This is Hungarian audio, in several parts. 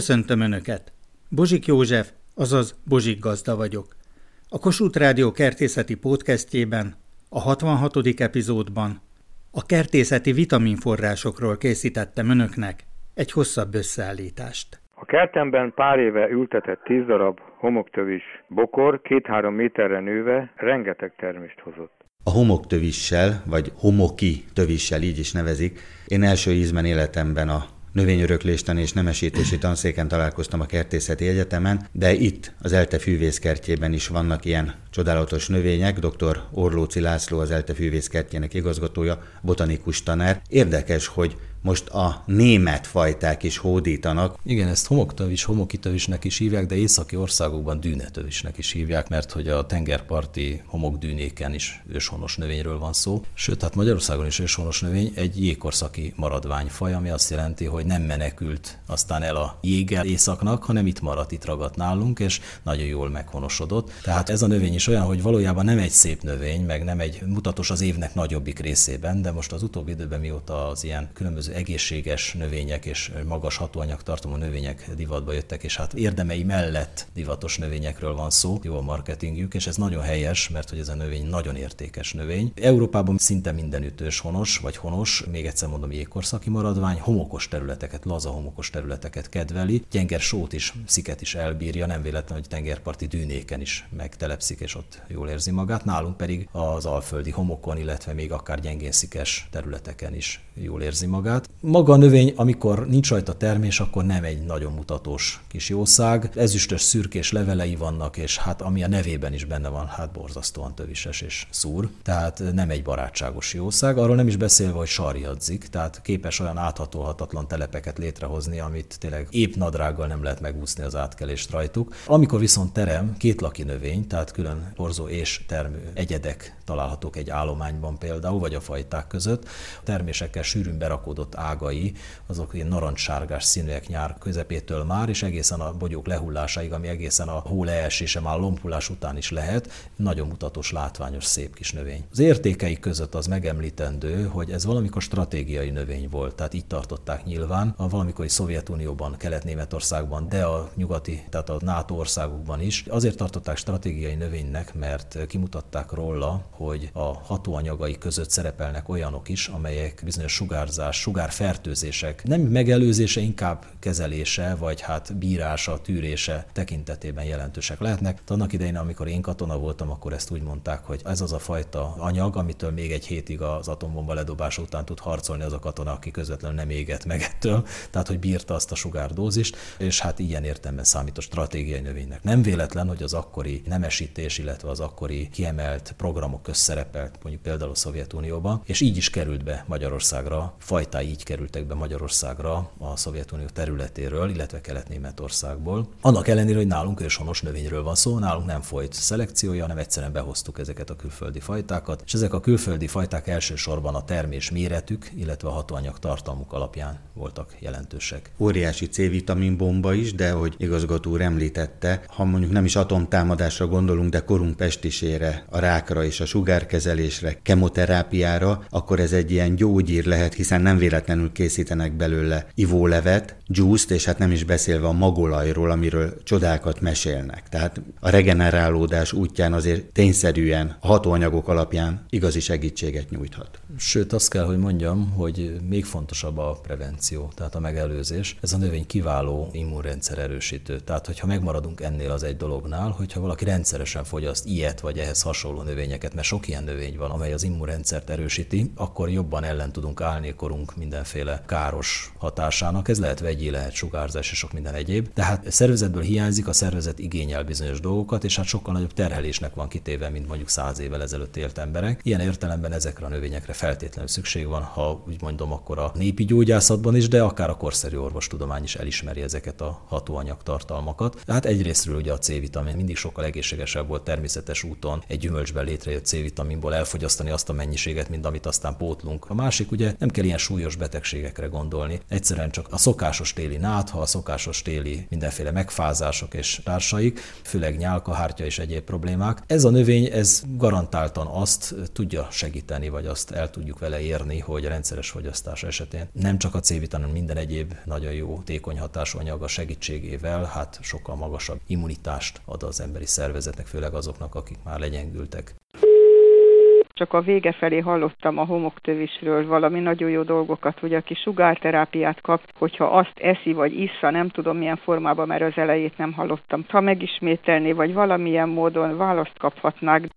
Köszöntöm Önöket! Bozsik József, azaz Bozsik Gazda vagyok. A Kossuth Rádió kertészeti podcastjében, a 66. epizódban a kertészeti vitaminforrásokról készítettem Önöknek egy hosszabb összeállítást. A kertemben pár éve ültetett tíz darab homoktövis bokor, két-három méterre nőve rengeteg termést hozott. A homoktövissel, vagy homoki tövissel így is nevezik, én első ízben életemben a növényörökléstani és nemesítési tanszéken találkoztam a Kertészeti Egyetemen, de itt, az ELTE fűvészkertjében is vannak ilyen csodálatos növények. Dr. Orlóci László, az ELTE fűvészkertjének igazgatója, botanikus tanár. Érdekes, hogy most a német fajták is hódítanak. Igen, ezt homoktövis, homokitövisnek is hívják, de északi országokban dűnetövisnek is hívják, mert hogy a tengerparti homokdűnéken is őshonos növényről van szó. Sőt, hát Magyarországon is őshonos növény egy jégkorszaki maradványfaj, ami azt jelenti, hogy nem menekült aztán el a jéggel északnak, hanem itt maradt, itt ragadt nálunk, és nagyon jól meghonosodott. Tehát ez a növény is olyan, hogy valójában nem egy szép növény, meg nem egy mutatos az évnek nagyobbik részében, de most az utóbbi időben mióta az ilyen különböző egészséges növények és magas hatóanyag tartalmú növények divatba jöttek, és hát érdemei mellett divatos növényekről van szó, jó a marketingjük, és ez nagyon helyes, mert hogy ez a növény nagyon értékes növény. Európában szinte mindenütt honos, vagy honos, még egyszer mondom, jégkorszaki maradvány, homokos területeket, laza homokos területeket kedveli, gyenger sót is, sziket is elbírja, nem véletlen, hogy tengerparti dűnéken is megtelepszik, és ott jól érzi magát. Nálunk pedig az alföldi homokon, illetve még akár gyengén szikes területeken is jól érzi magát. Maga a növény, amikor nincs rajta termés, akkor nem egy nagyon mutatós kis jószág. Ezüstös szürkés levelei vannak, és hát ami a nevében is benne van, hát borzasztóan tövises és szúr. Tehát nem egy barátságos jószág. Arról nem is beszélve, hogy sarjadzik, tehát képes olyan áthatolhatatlan telepeket létrehozni, amit tényleg épp nadrággal nem lehet megúszni az átkelést rajtuk. Amikor viszont terem, két laki növény, tehát külön porzó és termő egyedek találhatók egy állományban például, vagy a fajták között, termésekkel sűrűn berakódott ágai, azok ilyen narancssárgás színűek nyár közepétől már, és egészen a bogyók lehullásáig, ami egészen a hó leesése már lompulás után is lehet, nagyon mutatós, látványos, szép kis növény. Az értékei között az megemlítendő, hogy ez valamikor stratégiai növény volt, tehát így tartották nyilván a valamikori Szovjetunióban, Kelet-Németországban, de a nyugati, tehát a NATO országokban is. Azért tartották stratégiai növénynek, mert kimutatták róla, hogy a hatóanyagai között szerepelnek olyanok is, amelyek bizonyos sugárzás, sugár fertőzések nem megelőzése, inkább kezelése, vagy hát bírása, tűrése tekintetében jelentősek lehetnek. De annak idején, amikor én katona voltam, akkor ezt úgy mondták, hogy ez az a fajta anyag, amitől még egy hétig az atombomba ledobása után tud harcolni az a katona, aki közvetlenül nem égett meg ettől, tehát hogy bírta azt a sugárdózist, és hát ilyen értelemben számít a stratégiai növénynek. Nem véletlen, hogy az akkori nemesítés, illetve az akkori kiemelt programok közszerepelt, mondjuk például a Szovjetunióban, és így is került be Magyarországra fajtái így kerültek be Magyarországra a Szovjetunió területéről, illetve Kelet-Németországból. Annak ellenére, hogy nálunk őshonos növényről van szó, nálunk nem folyt szelekciója, hanem egyszerűen behoztuk ezeket a külföldi fajtákat, és ezek a külföldi fajták elsősorban a termés méretük, illetve a hatóanyag tartalmuk alapján voltak jelentősek. Óriási C-vitamin bomba is, de hogy igazgató úr említette, ha mondjuk nem is atomtámadásra gondolunk, de korunk pestisére, a rákra és a sugárkezelésre, kemoterápiára, akkor ez egy ilyen gyógyír lehet, hiszen nem véletlenül készítenek belőle ivólevet, juice és hát nem is beszélve a magolajról, amiről csodákat mesélnek. Tehát a regenerálódás útján azért tényszerűen a hatóanyagok alapján igazi segítséget nyújthat. Sőt, azt kell, hogy mondjam, hogy még fontosabb a prevenció, tehát a megelőzés. Ez a növény kiváló immunrendszer erősítő. Tehát, hogyha megmaradunk ennél az egy dolognál, hogyha valaki rendszeresen fogyaszt ilyet vagy ehhez hasonló növényeket, mert sok ilyen növény van, amely az immunrendszert erősíti, akkor jobban ellen tudunk állni korunk mindenféle káros hatásának. Ez lehet vegyi, lehet sugárzás és sok minden egyéb. Tehát a szervezetből hiányzik, a szervezet igényel bizonyos dolgokat, és hát sokkal nagyobb terhelésnek van kitéve, mint mondjuk száz évvel ezelőtt élt emberek. Ilyen értelemben ezekre a növényekre feltétlenül szükség van, ha úgy mondom, akkor a népi gyógyászatban is, de akár a korszerű orvostudomány is elismeri ezeket a hatóanyag tartalmakat. Tehát egyrésztről ugye a C-vitamin mindig sokkal egészségesebb volt természetes úton egy gyümölcsben létrejött C-vitaminból elfogyasztani azt a mennyiséget, mint amit aztán pótlunk. A másik ugye nem kell ilyen súlyos betegségekre gondolni. Egyszerűen csak a szokásos téli nátha, a szokásos téli mindenféle megfázások és társaik, főleg nyálkahártya és egyéb problémák. Ez a növény, ez garantáltan azt tudja segíteni, vagy azt el tudjuk vele érni, hogy a rendszeres fogyasztás esetén nem csak a C-vitamin, minden egyéb nagyon jó tékony hatású anyaga segítségével, hát sokkal magasabb immunitást ad az emberi szervezetnek, főleg azoknak, akik már legyengültek. Csak a vége felé hallottam a homoktövisről valami nagyon jó dolgokat, hogy aki sugárterápiát kap, hogyha azt eszi vagy issza, nem tudom milyen formában, mert az elejét nem hallottam. Ha megismételné, vagy valamilyen módon választ kaphatnák.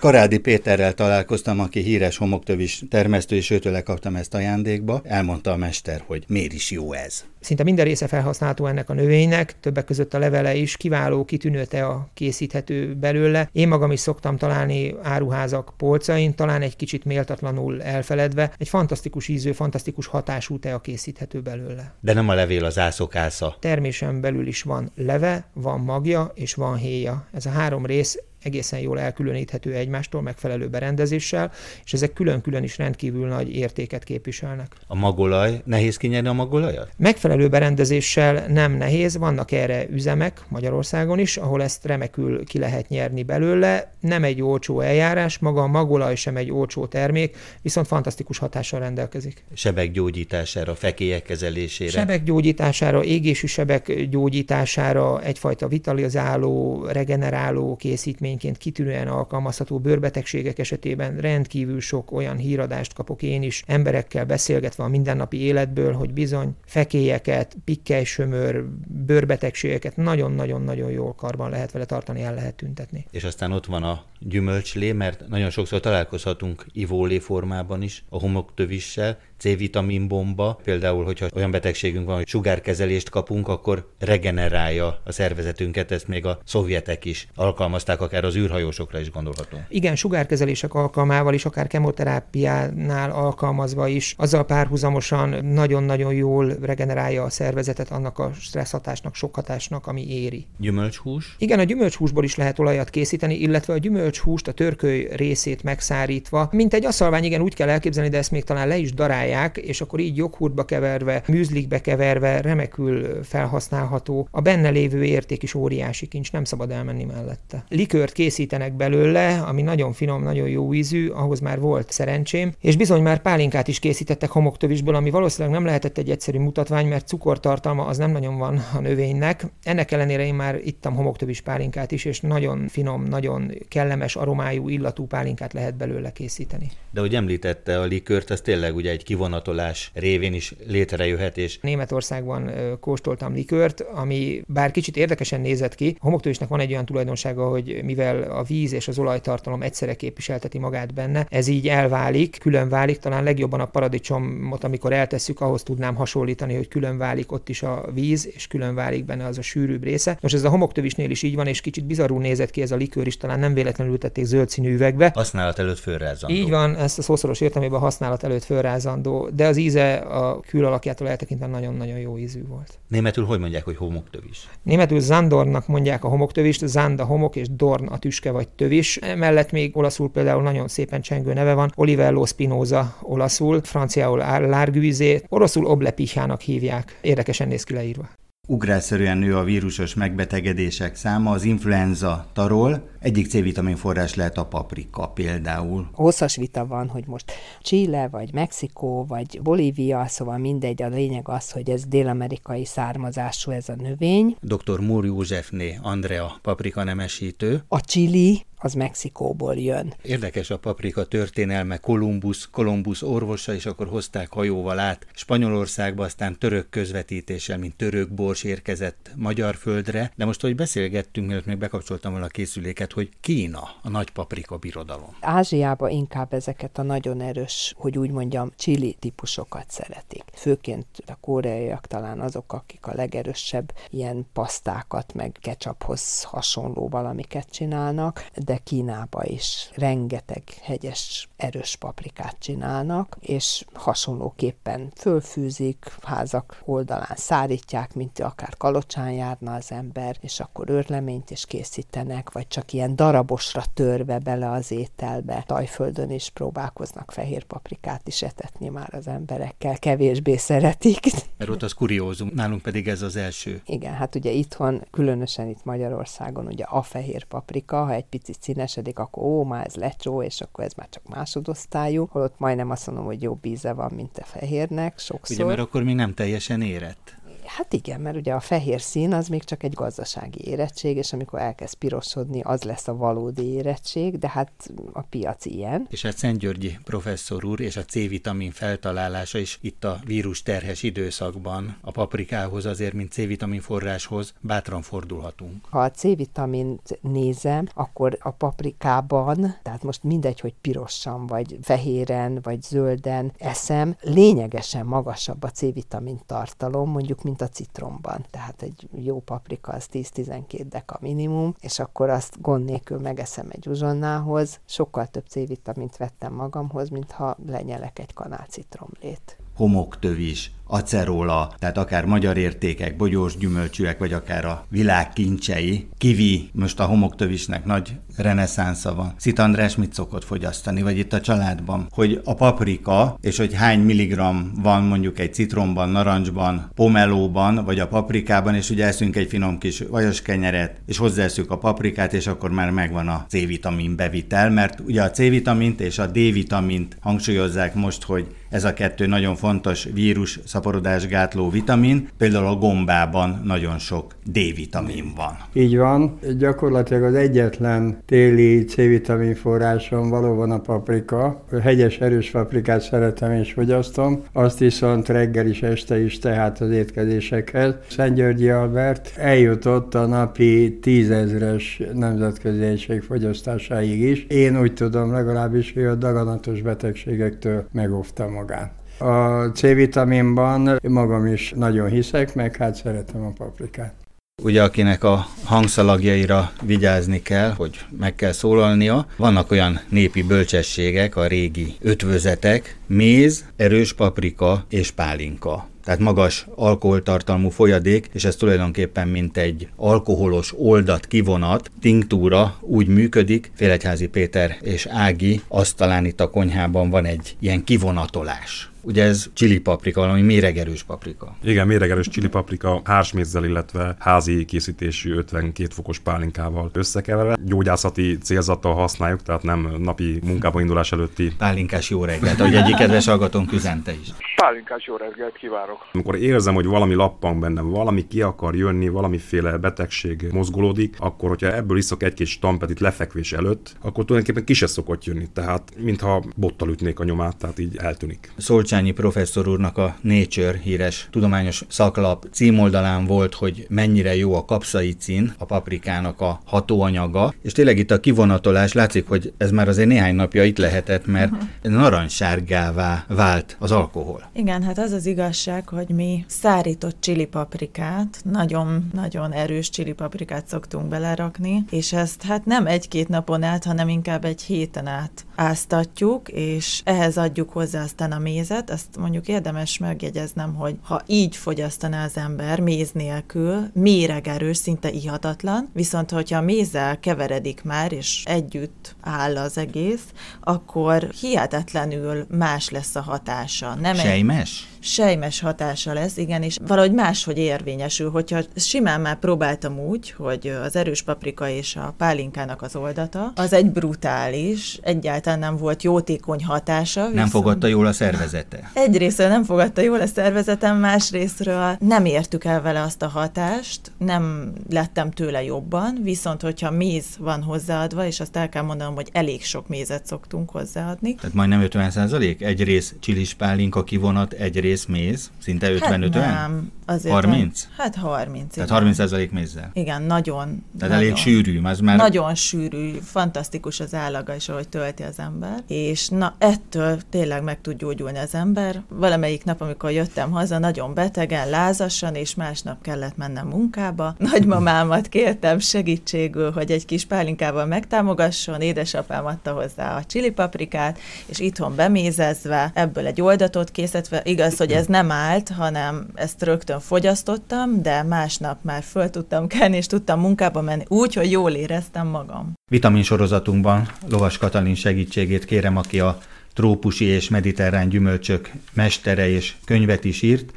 Karádi Péterrel találkoztam, aki híres homoktövis termesztő, és őtől kaptam ezt ajándékba. Elmondta a mester, hogy miért is jó ez. Szinte minden része felhasználható ennek a növénynek, többek között a levele is, kiváló, kitűnő tea készíthető belőle. Én magam is szoktam találni áruházak polcain, talán egy kicsit méltatlanul elfeledve. Egy fantasztikus ízű, fantasztikus hatású tea készíthető belőle. De nem a levél az ászokásza. Termésen belül is van leve, van magja és van héja. Ez a három rész egészen jól elkülöníthető egymástól megfelelő berendezéssel, és ezek külön-külön is rendkívül nagy értéket képviselnek. A magolaj, nehéz kinyerni a magolajat? Megfelelő berendezéssel nem nehéz, vannak erre üzemek Magyarországon is, ahol ezt remekül ki lehet nyerni belőle. Nem egy olcsó eljárás, maga a magolaj sem egy olcsó termék, viszont fantasztikus hatással rendelkezik. Sebek gyógyítására, fekélyek kezelésére. Sebek gyógyítására, égésű sebek gyógyítására, egyfajta vitalizáló, regeneráló készítmény eredményként kitűnően alkalmazható bőrbetegségek esetében rendkívül sok olyan híradást kapok én is, emberekkel beszélgetve a mindennapi életből, hogy bizony fekélyeket, pikkelysömör, bőrbetegségeket nagyon-nagyon-nagyon jól karban lehet vele tartani, el lehet tüntetni. És aztán ott van a gyümölcslé, mert nagyon sokszor találkozhatunk ivólé formában is a homoktövissel, C-vitamin bomba, például, hogyha olyan betegségünk van, hogy sugárkezelést kapunk, akkor regenerálja a szervezetünket, ezt még a szovjetek is alkalmazták, akár az űrhajósokra is gondolhatunk. Igen, sugárkezelések alkalmával is, akár kemoterápiánál alkalmazva is, azzal párhuzamosan nagyon-nagyon jól regenerálja a szervezetet annak a stressz hatásnak, sok hatásnak, ami éri. Gyümölcshús? Igen, a gyümölcshúsból is lehet olajat készíteni, illetve a gyümölcshúst, a törköly részét megszárítva, mint egy aszalvány, igen, úgy kell elképzelni, de ezt még talán le is darálják csinálják, és akkor így joghurtba keverve, műzlikbe keverve remekül felhasználható. A benne lévő érték is óriási kincs, nem szabad elmenni mellette. Likört készítenek belőle, ami nagyon finom, nagyon jó ízű, ahhoz már volt szerencsém, és bizony már pálinkát is készítettek homoktövisből, ami valószínűleg nem lehetett egy egyszerű mutatvány, mert cukortartalma az nem nagyon van a növénynek. Ennek ellenére én már ittam homoktövis pálinkát is, és nagyon finom, nagyon kellemes aromájú, illatú pálinkát lehet belőle készíteni. De hogy említette a likört, az tényleg ugye egy kivonatolás révén is létrejöhet. És... Németországban kóstoltam likört, ami bár kicsit érdekesen nézett ki, a homoktőisnek van egy olyan tulajdonsága, hogy mivel a víz és az olajtartalom egyszerre képviselteti magát benne, ez így elválik, külön válik, talán legjobban a paradicsomot, amikor eltesszük, ahhoz tudnám hasonlítani, hogy külön válik ott is a víz, és külön válik benne az a sűrűbb része. Most ez a homoktövisnél is így van, és kicsit bizarrul nézett ki ez a likőr is, talán nem véletlenül ültették zöld színű üvegbe. Használat előtt fölrázandó. Így van, ezt a szószoros értelmében használat előtt fölrázandó maradandó, de az íze a külalakjától eltekintve nagyon-nagyon jó ízű volt. Németül hogy mondják, hogy homoktövis? Németül Zandornak mondják a homoktövist, Zand a homok és Dorn a tüske vagy tövis. Emellett még olaszul például nagyon szépen csengő neve van, Olivello Spinoza olaszul, franciául Larguizé, oroszul Oblepichának hívják. Érdekesen néz ki leírva. Ugrásszerűen nő a vírusos megbetegedések száma, az influenza tarol, egyik C-vitamin forrás lehet a paprika például. Hosszas vita van, hogy most Chile, vagy Mexikó, vagy Bolívia, szóval mindegy, a lényeg az, hogy ez dél-amerikai származású ez a növény. Dr. Múr Józsefné Andrea paprika nemesítő. A chili az Mexikóból jön. Érdekes a paprika történelme, Kolumbusz, Kolumbusz orvosa, és akkor hozták hajóval át Spanyolországba, aztán török közvetítéssel, mint török bors érkezett magyar földre, de most, hogy beszélgettünk, mielőtt még bekapcsoltam volna a készüléket, hogy Kína a nagy paprika birodalom. Ázsiában inkább ezeket a nagyon erős, hogy úgy mondjam, chili típusokat szeretik. Főként a koreaiak talán azok, akik a legerősebb ilyen pasztákat, meg ketchuphoz hasonló valamiket csinálnak, de Kínába is rengeteg hegyes, erős paprikát csinálnak, és hasonlóképpen fölfűzik, házak oldalán szárítják, mint akár kalocsán járna az ember, és akkor őrleményt is készítenek, vagy csak ilyen darabosra törve bele az ételbe. Tajföldön is próbálkoznak fehér paprikát is etetni már az emberekkel, kevésbé szeretik. Mert ott az kuriózum, nálunk pedig ez az első. Igen, hát ugye itthon, különösen itt Magyarországon, ugye a fehér paprika, ha egy picit színesedik, akkor ó, már ez lecsó, és akkor ez már csak másodosztályú, holott majdnem azt mondom, hogy jobb íze van, mint a fehérnek, sokszor. Ugye, mert akkor még nem teljesen érett. Hát igen, mert ugye a fehér szín az még csak egy gazdasági érettség, és amikor elkezd pirosodni, az lesz a valódi érettség, de hát a piac ilyen. És hát Szent Györgyi professzor úr és a C-vitamin feltalálása is itt a vírus terhes időszakban a paprikához azért, mint C-vitamin forráshoz bátran fordulhatunk. Ha a C-vitamint nézem, akkor a paprikában, tehát most mindegy, hogy pirosan, vagy fehéren, vagy zölden eszem, lényegesen magasabb a C-vitamin tartalom, mondjuk, mint mint a citromban. Tehát egy jó paprika az 10-12 deka minimum, és akkor azt gond nélkül megeszem egy uzsonnához. Sokkal több C-vitamint vettem magamhoz, mintha lenyelek egy kanál citromlét homoktövis, acerola, tehát akár magyar értékek, bogyós gyümölcsűek, vagy akár a világ kincsei. Kivi, most a homoktövisnek nagy reneszánsza van. Szit András mit szokott fogyasztani, vagy itt a családban? Hogy a paprika, és hogy hány milligram van mondjuk egy citromban, narancsban, pomelóban, vagy a paprikában, és ugye eszünk egy finom kis vajos kenyeret, és hozzáeszünk a paprikát, és akkor már megvan a C-vitamin bevitel, mert ugye a C-vitamint és a D-vitamint hangsúlyozzák most, hogy ez a kettő nagyon fontos vírus szaporodás gátló vitamin, például a gombában nagyon sok D-vitamin van. Így van, gyakorlatilag az egyetlen téli C-vitamin forrásom valóban a paprika. Hegyes erős paprikát szeretem és fogyasztom, azt viszont reggel is, este is, tehát az étkezésekhez. Szent Györgyi Albert eljutott a napi tízezres nemzetközi egység fogyasztásáig is. Én úgy tudom legalábbis, hogy a daganatos betegségektől megóvtam magát. A C-vitaminban magam is nagyon hiszek, meg hát szeretem a paprikát. Ugye akinek a hangszalagjaira vigyázni kell, hogy meg kell szólalnia. Vannak olyan népi bölcsességek, a régi ötvözetek, méz, erős paprika és pálinka tehát magas alkoholtartalmú folyadék, és ez tulajdonképpen mint egy alkoholos oldat kivonat, tinktúra úgy működik, Félegyházi Péter és Ági asztalán itt a konyhában van egy ilyen kivonatolás. Ugye ez csili paprika, valami méregerős paprika. Igen, méregerős csili paprika hársmézzel, illetve házi készítésű 52 fokos pálinkával összekeverve. Gyógyászati célzattal használjuk, tehát nem napi munkába indulás előtti. Pálinkás jó reggelt, ahogy egyik kedves hallgatónk üzente is. Pálinkás jó reggelt kívánok! Amikor érzem, hogy valami lappan bennem, valami ki akar jönni, valamiféle betegség mozgolódik, akkor, hogyha ebből iszok egy kis tampetit lefekvés előtt, akkor tulajdonképpen ki se szokott jönni. Tehát, mintha bottal ütnék a nyomát, tehát így eltűnik. Szolcsányi professzor úrnak a Nature híres tudományos szaklap címoldalán volt, hogy mennyire jó a kapszaicin, a paprikának a hatóanyaga, és tényleg itt a kivonatolás látszik, hogy ez már azért néhány napja itt lehetett, mert uh-huh. narancssárgává vált az alkohol. Igen, hát az az igazság, hogy mi szárított csilipaprikát, nagyon-nagyon erős csilipaprikát szoktunk belerakni, és ezt hát nem egy-két napon át, hanem inkább egy héten át áztatjuk, és ehhez adjuk hozzá aztán a mézet. Azt mondjuk érdemes megjegyeznem, hogy ha így fogyasztaná az ember méz nélkül, méregerős, szinte ihatatlan, viszont hogyha a mézzel keveredik már, és együtt áll az egész, akkor hihetetlenül más lesz a hatása. Nem Sejmes? Egy sejmes hatása lesz, igen, és valahogy máshogy érvényesül. Hogyha simán már próbáltam úgy, hogy az erős paprika és a pálinkának az oldata, az egy brutális, egyáltalán nem volt jótékony hatása. Viszont... Nem fogadta jól a szervezete? Egyrésztről nem fogadta jól a szervezetem, másrésztről nem értük el vele azt a hatást, nem lettem tőle jobban, viszont hogyha méz van hozzáadva, és azt el kell mondanom, hogy elég sok mézet szoktunk hozzáadni. Tehát majdnem 50 százalék? Egy rész csilis pálinka kivonat, egy rész kevés méz, szinte 55 hát nem, azért 30? A, hát 30. Tehát 30 százalék mézzel. Igen, nagyon. Tehát nagyon, elég sűrű, az már... Nagyon sűrű, fantasztikus az állaga is, ahogy tölti az ember, és na ettől tényleg meg tud gyógyulni az ember. Valamelyik nap, amikor jöttem haza, nagyon betegen, lázasan, és másnap kellett mennem munkába. Nagymamámat kértem segítségül, hogy egy kis pálinkával megtámogasson, édesapám adta hozzá a csilipaprikát, és itthon bemézezve, ebből egy oldatot készítve, igaz, hogy ez nem állt, hanem ezt rögtön fogyasztottam, de másnap már föl tudtam kelni, és tudtam munkába menni úgy, hogy jól éreztem magam. Vitamin sorozatunkban Lovas Katalin segítségét kérem, aki a trópusi és mediterrán gyümölcsök mestere és könyvet is írt,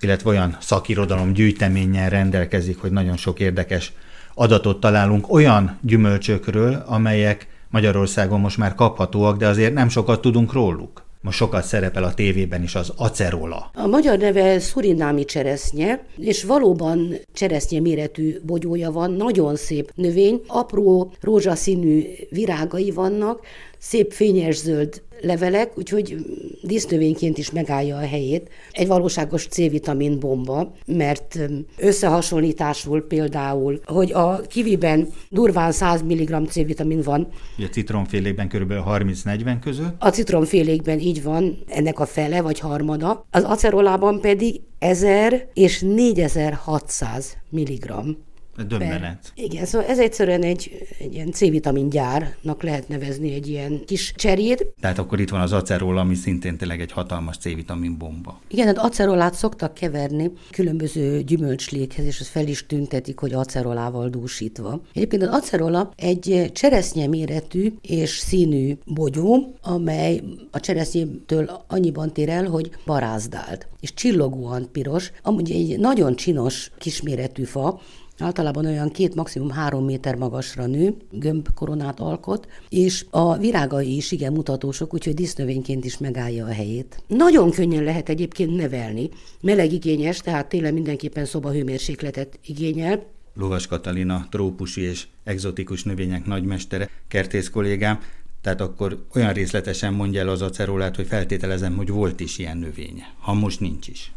illetve olyan szakirodalom gyűjteménnyel rendelkezik, hogy nagyon sok érdekes adatot találunk olyan gyümölcsökről, amelyek Magyarországon most már kaphatóak, de azért nem sokat tudunk róluk. Most sokat szerepel a tévében is az acerola. A magyar neve szurinámi cseresznye, és valóban cseresznye méretű bogyója van, nagyon szép növény, apró rózsaszínű virágai vannak, szép fényes zöld levelek, úgyhogy dísznövényként is megállja a helyét. Egy valóságos C-vitamin bomba, mert összehasonlításul például, hogy a kiviben durván 100 mg C-vitamin van. A citromfélékben kb. 30-40 között? A citromfélékben így van, ennek a fele vagy harmada. Az acerolában pedig 1000 és 4600 mg. Döbbenet. Igen, szóval ez egyszerűen egy, egy ilyen C-vitamin gyárnak lehet nevezni egy ilyen kis cserét. Tehát akkor itt van az acerola, ami szintén tényleg egy hatalmas C-vitamin bomba. Igen, hát acerolát szoktak keverni különböző gyümölcslékhez, és azt fel is tüntetik, hogy acerolával dúsítva. Egyébként az acerola egy cseresznye méretű és színű bogyó, amely a cseresznyétől annyiban tér el, hogy barázdált, és csillogóan piros, amúgy egy nagyon csinos kisméretű fa, Általában olyan két, maximum három méter magasra nő, gömb koronát alkot, és a virágai is igen mutatósok, úgyhogy dísznövényként is megállja a helyét. Nagyon könnyen lehet egyébként nevelni. Melegigényes, tehát télen mindenképpen szobahőmérsékletet igényel, Lovas Katalina, trópusi és egzotikus növények nagymestere, kertész kollégám, tehát akkor olyan részletesen mondja el az acerolát, hogy feltételezem, hogy volt is ilyen növénye, ha most nincs is.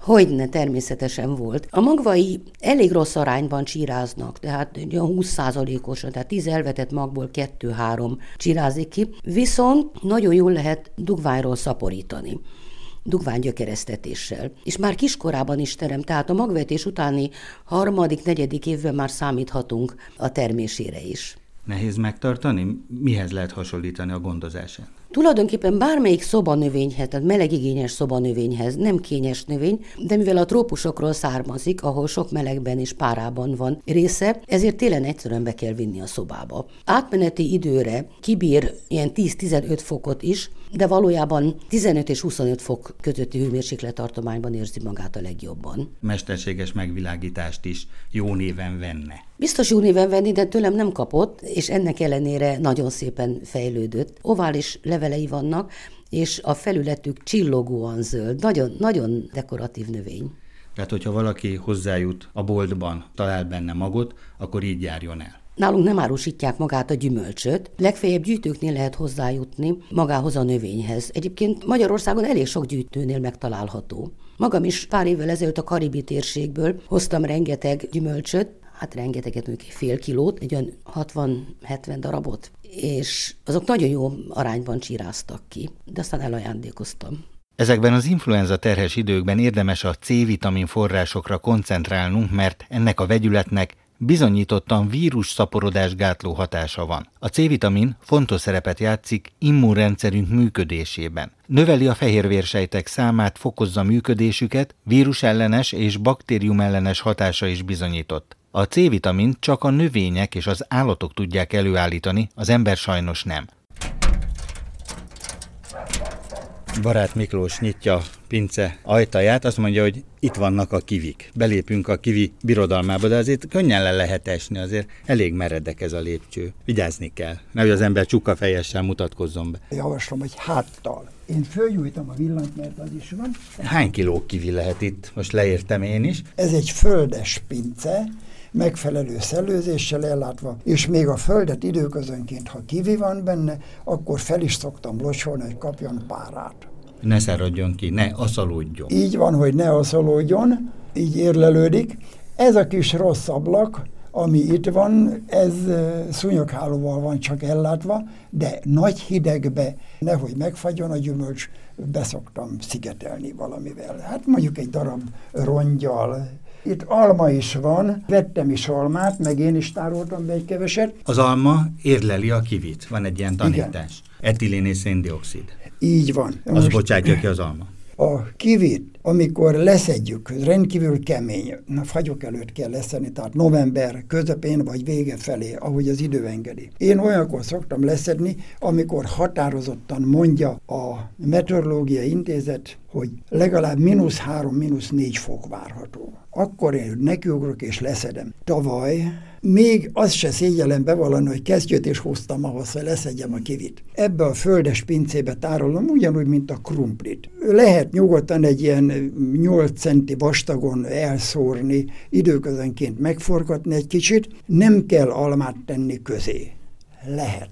Hogyne, természetesen volt. A magvai elég rossz arányban csíráznak, tehát 20%-osan, tehát 10 elvetett magból 2-3 csirázik ki, viszont nagyon jól lehet dugványról szaporítani dugvány gyökeresztetéssel. És már kiskorában is terem, tehát a magvetés utáni harmadik, negyedik évben már számíthatunk a termésére is. Nehéz megtartani? Mihez lehet hasonlítani a gondozását? Tulajdonképpen bármelyik szobanövényhez, tehát melegigényes szobanövényhez, nem kényes növény, de mivel a trópusokról származik, ahol sok melegben és párában van része, ezért télen egyszerűen be kell vinni a szobába. Átmeneti időre kibír ilyen 10-15 fokot is, de valójában 15 és 25 fok közötti hőmérséklet érzi magát a legjobban. Mesterséges megvilágítást is jó néven venne. Biztos jó néven venni, de tőlem nem kapott, és ennek ellenére nagyon szépen fejlődött. Ovális levelei vannak, és a felületük csillogóan zöld. Nagyon, nagyon dekoratív növény. Tehát, hogyha valaki hozzájut a boltban, talál benne magot, akkor így járjon el. Nálunk nem árusítják magát a gyümölcsöt, legfeljebb gyűjtőknél lehet hozzájutni magához a növényhez. Egyébként Magyarországon elég sok gyűjtőnél megtalálható. Magam is pár évvel ezelőtt a karibi térségből hoztam rengeteg gyümölcsöt, hát rengeteget, mondjuk fél kilót, egy olyan 60-70 darabot, és azok nagyon jó arányban csíráztak ki, de aztán elajándékoztam. Ezekben az influenza terhes időkben érdemes a C-vitamin forrásokra koncentrálnunk, mert ennek a vegyületnek bizonyítottan vírus szaporodás gátló hatása van. A C-vitamin fontos szerepet játszik immunrendszerünk működésében. Növeli a fehérvérsejtek számát, fokozza működésüket, vírusellenes és baktériumellenes hatása is bizonyított. A C-vitamin csak a növények és az állatok tudják előállítani, az ember sajnos nem. Barát Miklós nyitja pince ajtaját, azt mondja, hogy itt vannak a kivik. Belépünk a kivi birodalmába, de azért könnyen le lehet esni, azért elég meredek ez a lépcső. Vigyázni kell, nehogy az ember csuka fejessel mutatkozzon be. Javaslom, hogy háttal. Én fölgyújtom a villant, mert az is van. Hány kiló kivi lehet itt? Most leértem én is. Ez egy földes pince, megfelelő szellőzéssel ellátva, és még a földet időközönként, ha kivi van benne, akkor fel is szoktam locsolni, hogy kapjon párát. Ne száradjon ki, ne aszalódjon. Így van, hogy ne aszalódjon, így érlelődik. Ez a kis rossz ablak, ami itt van, ez szúnyoghálóval van csak ellátva, de nagy hidegbe, nehogy megfagyjon a gyümölcs, beszoktam szigetelni valamivel. Hát mondjuk egy darab rongyal, itt alma is van, vettem is almát, meg én is tároltam be egy keveset. Az alma érleli a kivit, van egy ilyen tanítás. Etilén és széndiokszid. Így van. Az Most bocsátja ki az alma. A kivit, amikor leszedjük, rendkívül kemény, na fagyok előtt kell leszedni, tehát november közepén vagy vége felé, ahogy az idő engedi. Én olyankor szoktam leszedni, amikor határozottan mondja a Meteorológiai Intézet, hogy legalább mínusz három, mínusz négy fok várható. Akkor én nekiugrok és leszedem. Tavaly még azt se szégyellem bevallani, hogy kesztyűt is hoztam ahhoz, hogy leszedjem a kivit. Ebbe a földes pincébe tárolom, ugyanúgy, mint a krumplit. Lehet nyugodtan egy ilyen 8 centi vastagon elszórni, időközönként megforgatni egy kicsit, nem kell almát tenni közé. Lehet.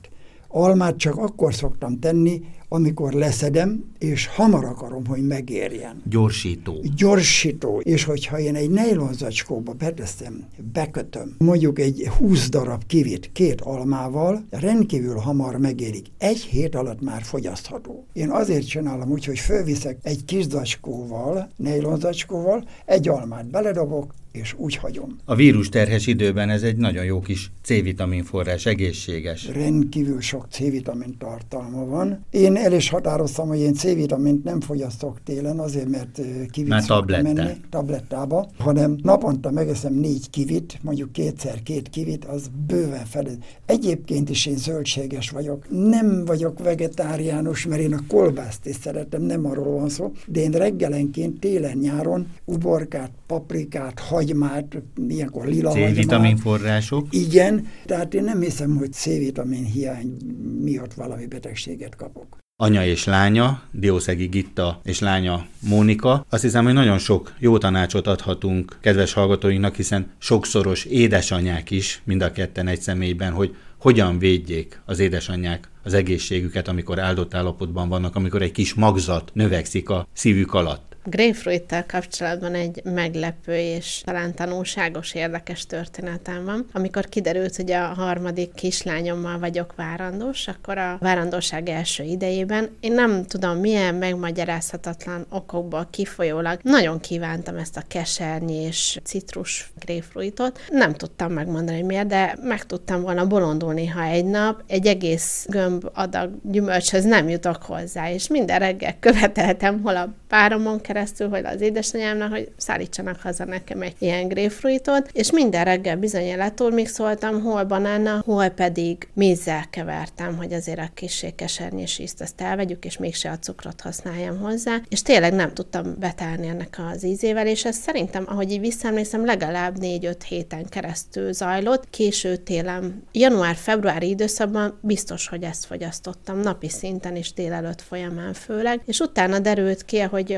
Almát csak akkor szoktam tenni, amikor leszedem, és hamar akarom, hogy megérjen. Gyorsító. Gyorsító. És hogyha én egy nejlonzacskóba beteszem, bekötöm, mondjuk egy 20 darab kivit két almával, rendkívül hamar megérik. Egy hét alatt már fogyasztható. Én azért csinálom úgy, hogy fölviszek egy kis zacskóval, nejlonzacskóval, egy almát beledobok, és úgy hagyom. A vírus terhes időben ez egy nagyon jó kis C-vitamin forrás, egészséges. Rendkívül sok C-vitamin tartalma van. Én el is határoztam, hogy én C-vitamint nem fogyasztok télen, azért mert kivit Már tabletta. menni tablettába, hanem naponta megeszem négy kivit, mondjuk kétszer két kivit, az bőven fedez. Egyébként is én zöldséges vagyok. Nem vagyok vegetáriánus, mert én a kolbászt is szeretem, nem arról van szó, de én reggelenként télen-nyáron uborkát, paprikát, hagymát, ilyenkor lila C-vitamin források. Igen, tehát én nem hiszem, hogy C-vitamin hiány miatt valami betegséget kapok anya és lánya, Diószegi Gitta és lánya Mónika. Azt hiszem, hogy nagyon sok jó tanácsot adhatunk kedves hallgatóinknak, hiszen sokszoros édesanyák is, mind a ketten egy személyben, hogy hogyan védjék az édesanyák az egészségüket, amikor áldott állapotban vannak, amikor egy kis magzat növekszik a szívük alatt grapefruit kapcsolatban egy meglepő és talán tanulságos érdekes történetem van. Amikor kiderült, hogy a harmadik kislányommal vagyok várandós, akkor a várandóság első idejében én nem tudom milyen megmagyarázhatatlan okokból kifolyólag nagyon kívántam ezt a kesernyi és citrus grapefruitot. Nem tudtam megmondani, hogy miért, de meg tudtam volna bolondulni, ha egy nap egy egész gömb adag gyümölcshez nem jutok hozzá, és minden reggel követeltem hol a páromon keresztül, hogy az édesanyámnak, hogy szállítsanak haza nekem egy ilyen grapefruitot, és minden reggel bizony még szóltam, hol banána, hol pedig mézzel kevertem, hogy azért a kis kesernyés ízt azt elvegyük, és mégse a cukrot használjam hozzá, és tényleg nem tudtam betelni ennek az ízével, és ez szerintem, ahogy így visszaemlékszem, legalább 4-5 héten keresztül zajlott, késő télen, január-februári időszakban biztos, hogy ezt fogyasztottam napi szinten és délelőtt folyamán főleg, és utána derült ki, hogy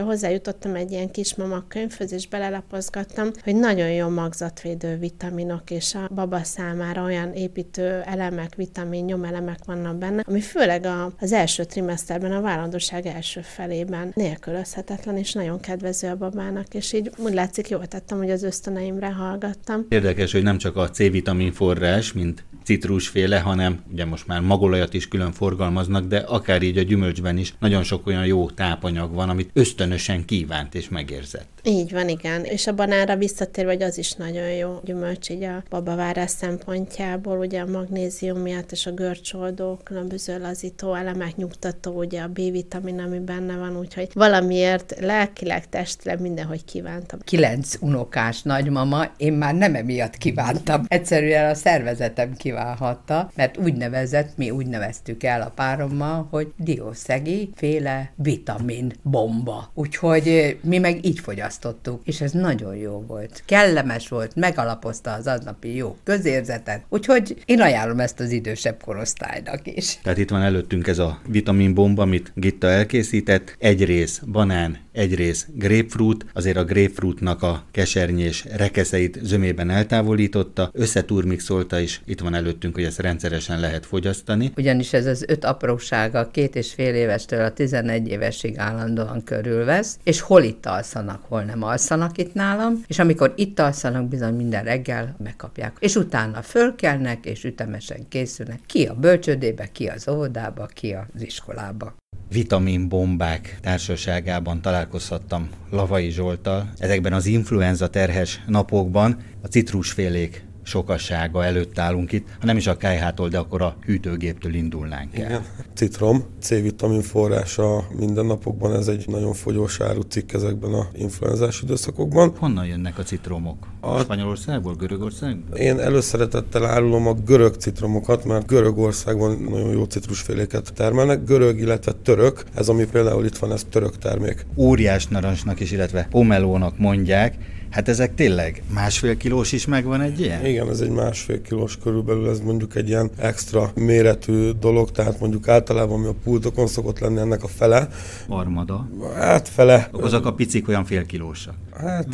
hozzájutottam egy ilyen kis mama könyvhöz, és belelapozgattam, hogy nagyon jó magzatvédő vitaminok, és a baba számára olyan építő elemek, vitamin, nyomelemek vannak benne, ami főleg a, az első trimeszterben, a várandóság első felében nélkülözhetetlen, és nagyon kedvező a babának, és így úgy látszik, jól tettem, hogy az ösztöneimre hallgattam. Érdekes, hogy nem csak a C-vitamin forrás, mint citrusféle, hanem ugye most már magolajat is külön forgalmaznak, de akár így a gyümölcsben is nagyon sok olyan jó tápanyag van, amit ösztönösen kívánt és megérzett. Így van, igen. És a banára visszatér, hogy az is nagyon jó gyümölcs így a babavárás szempontjából, ugye a magnézium miatt és a görcsoldó, különböző lazító elemek, nyugtató, ugye a B-vitamin, ami benne van, úgyhogy valamiért lelkileg, testileg mindenhogy kívántam. Kilenc unokás nagymama, én már nem emiatt kívántam. Egyszerűen a szervezetem kívánhatta, mert úgy nevezett, mi úgy neveztük el a párommal, hogy diószegi féle vitamin bomba. Úgyhogy mi meg így fogyasztottuk és ez nagyon jó volt. Kellemes volt, megalapozta az aznapi jó közérzetet, úgyhogy én ajánlom ezt az idősebb korosztálynak is. Tehát itt van előttünk ez a vitaminbomba, amit Gitta elkészített, egy rész banán, egy rész grapefruit, azért a grapefruitnak a kesernyés rekeszeit zömében eltávolította, összeturmixolta is, itt van előttünk, hogy ezt rendszeresen lehet fogyasztani. Ugyanis ez az öt aprósága két és fél évestől a 11 évesig állandóan körülvesz, és hol itt alszanak, hol nem alszanak itt nálam, és amikor itt alszanak, bizony minden reggel megkapják. És utána fölkelnek, és ütemesen készülnek. Ki a bölcsődébe, ki az óvodába, ki az iskolába vitaminbombák társaságában találkozhattam Lavai Zsoltal. Ezekben az influenza terhes napokban a citrusfélék sokassága előtt állunk itt, ha nem is a kájhától, de akkor a hűtőgéptől indulnánk el. Igen. Citrom, C-vitamin forrása mindennapokban, ez egy nagyon fogyós áru cikk ezekben a influenzás időszakokban. Honnan jönnek a citromok? A... Spanyolországból, Görögországból? Én előszeretettel árulom a görög citromokat, mert Görögországban nagyon jó citrusféléket termelnek. Görög, illetve török, ez ami például itt van, ez török termék. Óriás narancsnak is, illetve pomelónak mondják, Hát ezek tényleg másfél kilós is megvan egy ilyen? Igen, ez egy másfél kilós körülbelül, ez mondjuk egy ilyen extra méretű dolog, tehát mondjuk általában ami a pultokon szokott lenni ennek a fele. Armada. Hát fele. Azok a picik olyan fél kilósak. Hát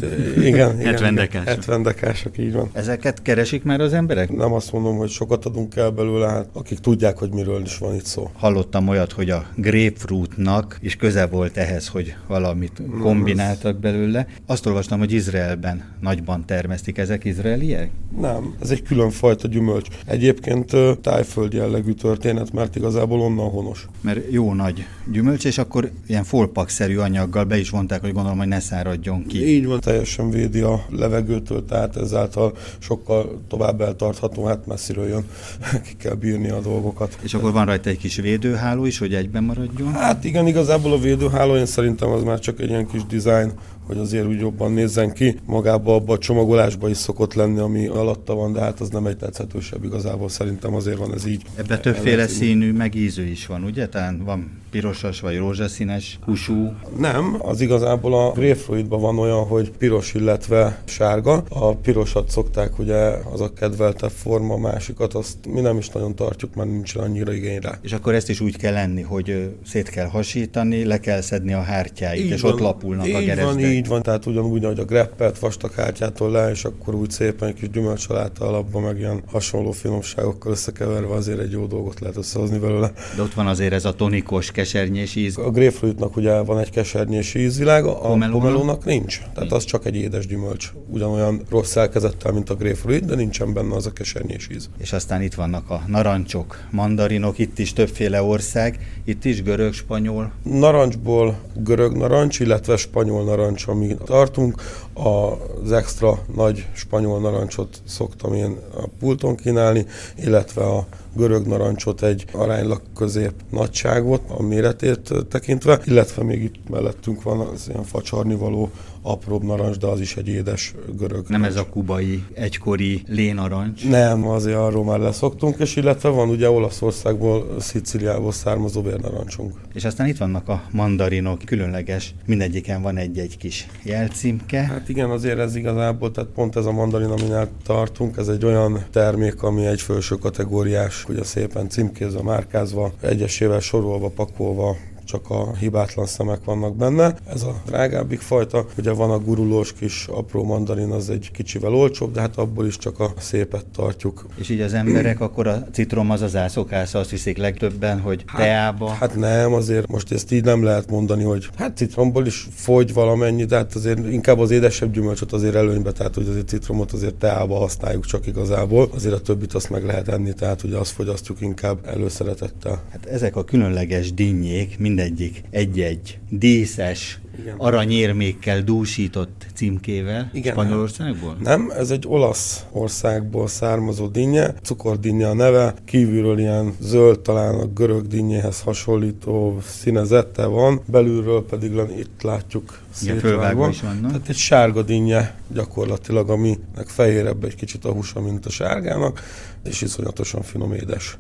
igen. 70 dekások. 70 dekások, így van. Ezeket keresik már az emberek? Nem azt mondom, hogy sokat adunk el belőle, hát akik tudják, hogy miről is van itt szó. Hallottam olyat, hogy a grapefruitnak is köze volt ehhez, hogy valamit kombináltak belőle. Azt olvastam, hogy Izraelben nagyban termesztik ezek izraeliek? Nem, ez egy külön fajta gyümölcs. Egyébként tájföld jellegű történet, mert igazából onnan honos. Mert jó nagy gyümölcs, és akkor ilyen folpakszerű anyaggal be is vonták, hogy gondolom, hogy ne száradjon ki. Így van, teljesen védi a levegőtől, tehát ezáltal sokkal tovább eltartható, hát messziről jön, ki kell bírni a dolgokat. És akkor van rajta egy kis védőháló is, hogy egyben maradjon? Hát igen, igazából a védőháló, én szerintem az már csak egy ilyen kis design, hogy azért úgy jobban nézzen ki. Magába abba a csomagolásba is szokott lenni, ami alatta van, de hát az nem egy tetszetősebb igazából, szerintem azért van ez így. Ebbe többféle színű, meg ízű is van, ugye? Tehát van pirosas vagy rózsaszínes húsú? Nem, az igazából a grapefruitban van olyan, hogy piros, illetve sárga. A pirosat szokták, ugye az a kedvelte forma, másikat azt mi nem is nagyon tartjuk, mert nincs annyira igény rá. És akkor ezt is úgy kell lenni, hogy szét kell hasítani, le kell szedni a hártyáit, így és van, ott lapulnak a gerezdek. Van, így van, tehát ugyanúgy, ahogy a greppet vastag hártyától le, és akkor úgy szépen egy kis gyümölcsaláta alapba, meg ilyen hasonló finomságokkal összekeverve azért egy jó dolgot lehet összehozni belőle. De ott van azért ez a tonikus, kesernyés íz. A grapefruitnak ugye van egy kesernyés ízvilága, a pomelónak, pomelónak nincs. Tehát az csak egy édes gyümölcs. Ugyanolyan rossz szerkezettel, mint a grapefruit, de nincsen benne az a kesernyés íz. És aztán itt vannak a narancsok, mandarinok, itt is többféle ország, itt is görög, spanyol. Narancsból görög narancs, illetve spanyol narancs, ami tartunk. Az extra nagy spanyol narancsot szoktam én a pulton kínálni, illetve a görög narancsot egy aránylag közép nagyságot a méretét tekintve, illetve még itt mellettünk van az ilyen facsarnivaló apróbb narancs, de az is egy édes görög. Nem narancs. ez a kubai egykori lénarancs? Nem, azért arról már leszoktunk, és illetve van ugye Olaszországból, Sziciliából származó vérnarancsunk. És aztán itt vannak a mandarinok, különleges, mindegyiken van egy-egy kis jelcímke. Hát igen, azért ez igazából, tehát pont ez a mandarin, aminál tartunk, ez egy olyan termék, ami egy felső kategóriás, ugye szépen címkézve, márkázva, egyesével sorolva, pakolva, csak a hibátlan szemek vannak benne. Ez a drágábbik fajta, ugye van a gurulós kis apró mandarin, az egy kicsivel olcsóbb, de hát abból is csak a szépet tartjuk. És így az emberek akkor a citrom az az ászokásza, azt hiszik legtöbben, hogy hát, teába. Hát nem, azért most ezt így nem lehet mondani, hogy hát citromból is fogy valamennyi, de hát azért inkább az édesebb gyümölcsöt azért előnybe, tehát hogy azért citromot azért teába használjuk csak igazából, azért a többit azt meg lehet enni, tehát ugye azt fogyasztjuk inkább előszeretettel. Hát ezek a különleges dinnyék, mind mindegyik egy-egy díszes, Igen. aranyérmékkel dúsított címkével Igen, Spanyolországból? Nem, ez egy olasz országból származó dinnye, cukordinye a neve, kívülről ilyen zöld, talán a görög dinnyéhez hasonlító színezette van, belülről pedig itt látjuk szétvágva. is van, Tehát egy sárga dinnye gyakorlatilag, aminek fehérebb egy kicsit a húsa, mint a sárgának, és iszonyatosan finom édes.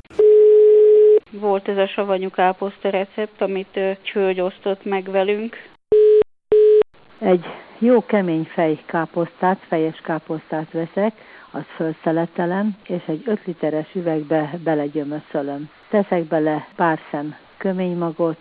Volt ez a savanyú káposzta recept, amit Csölgy osztott meg velünk. Egy jó kemény fej káposztát, fejes káposztát veszek, azt felszeletelem, és egy 5 literes üvegbe belegyömöszölöm. Teszek bele pár szem köménymagot,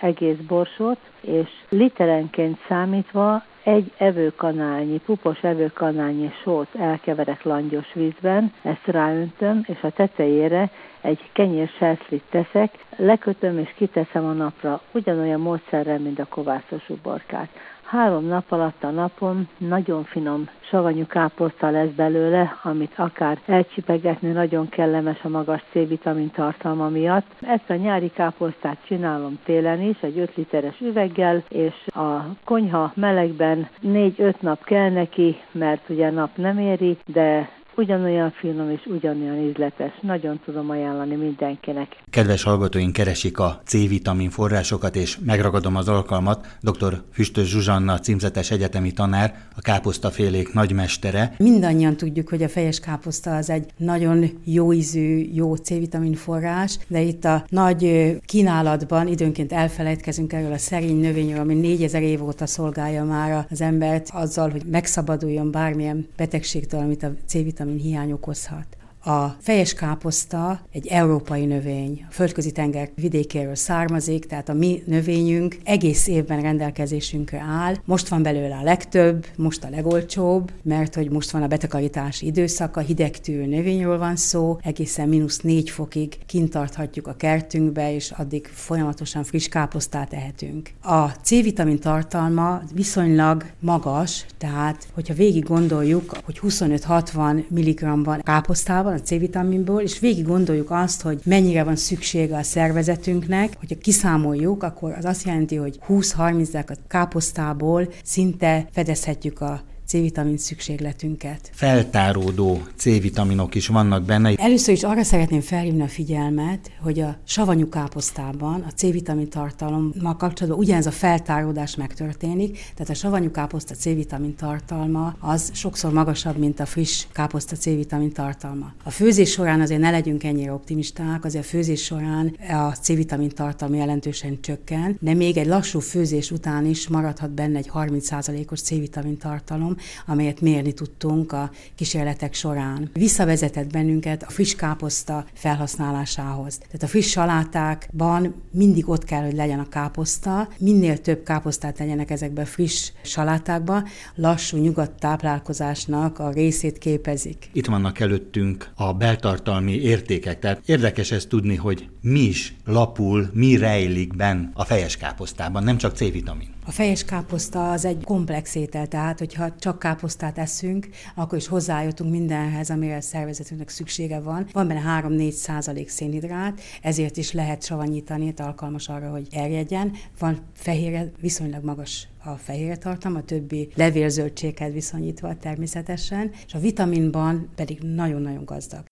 egész borsot, és literenként számítva egy evőkanálnyi, pupos evőkanálnyi sót elkeverek langyos vízben, ezt ráöntöm, és a tetejére egy kenyér serszlit teszek, lekötöm és kiteszem a napra, ugyanolyan módszerrel, mint a kovászos uborkát. Három nap alatt a napon nagyon finom savanyú káposzta lesz belőle, amit akár elcsipegetni nagyon kellemes a magas C-vitamin tartalma miatt. Ezt a nyári káposztát csinálom télen is, egy 5 literes üveggel, és a konyha melegben 4-5 nap kell neki, mert ugye nap nem éri, de ugyanolyan finom és ugyanolyan ízletes. Nagyon tudom ajánlani mindenkinek. Kedves hallgatóink keresik a C-vitamin forrásokat, és megragadom az alkalmat. Dr. Füstös Zsuzsanna, címzetes egyetemi tanár, a káposztafélék nagymestere. Mindannyian tudjuk, hogy a fejes káposzta az egy nagyon jó ízű, jó C-vitamin forrás, de itt a nagy kínálatban időnként elfelejtkezünk erről a szerény növényről, ami 4000 év óta szolgálja már az embert azzal, hogy megszabaduljon bármilyen betegségtől, amit a C-vitamin vitamin hiány okozhat. A fejes káposzta egy európai növény, a földközi tenger vidékéről származik, tehát a mi növényünk egész évben rendelkezésünkre áll. Most van belőle a legtöbb, most a legolcsóbb, mert hogy most van a betakarítási időszaka, hidegtű növényről van szó, egészen mínusz négy fokig kint tarthatjuk a kertünkbe, és addig folyamatosan friss káposztát ehetünk. A C-vitamin tartalma viszonylag magas, tehát hogyha végig gondoljuk, hogy 25-60 mg van káposztában, a C-vitaminból, és végig gondoljuk azt, hogy mennyire van szüksége a szervezetünknek, hogyha kiszámoljuk, akkor az azt jelenti, hogy 20-30 a káposztából szinte fedezhetjük a C-vitamin szükségletünket. Feltáródó C-vitaminok is vannak benne. Először is arra szeretném felhívni a figyelmet, hogy a savanyú káposztában a C-vitamin tartalommal kapcsolatban ugyanez a feltáródás megtörténik, tehát a savanyú káposzta C-vitamin tartalma az sokszor magasabb, mint a friss káposzta C-vitamin tartalma. A főzés során azért ne legyünk ennyire optimisták, azért a főzés során a C-vitamin tartalma jelentősen csökken, de még egy lassú főzés után is maradhat benne egy 30%-os C-vitamin tartalom, amelyet mérni tudtunk a kísérletek során. Visszavezetett bennünket a friss káposzta felhasználásához. Tehát a friss salátákban mindig ott kell, hogy legyen a káposzta, minél több káposztát legyenek ezekbe a friss salátákba, lassú, nyugodt táplálkozásnak a részét képezik. Itt vannak előttünk a beltartalmi értékek, tehát érdekes ezt tudni, hogy mi is lapul, mi rejlik benn a fejes káposztában, nem csak C-vitamin. A fejes káposzta az egy komplex étel, tehát hogyha csak káposztát eszünk, akkor is hozzájutunk mindenhez, amire a szervezetünknek szüksége van. Van benne 3-4 százalék szénhidrát, ezért is lehet savanyítani, alkalmas arra, hogy erjedjen. Van fehérje, viszonylag magas a fehérje tartalma, a többi levélzöldséghez viszonyítva természetesen, és a vitaminban pedig nagyon-nagyon gazdag.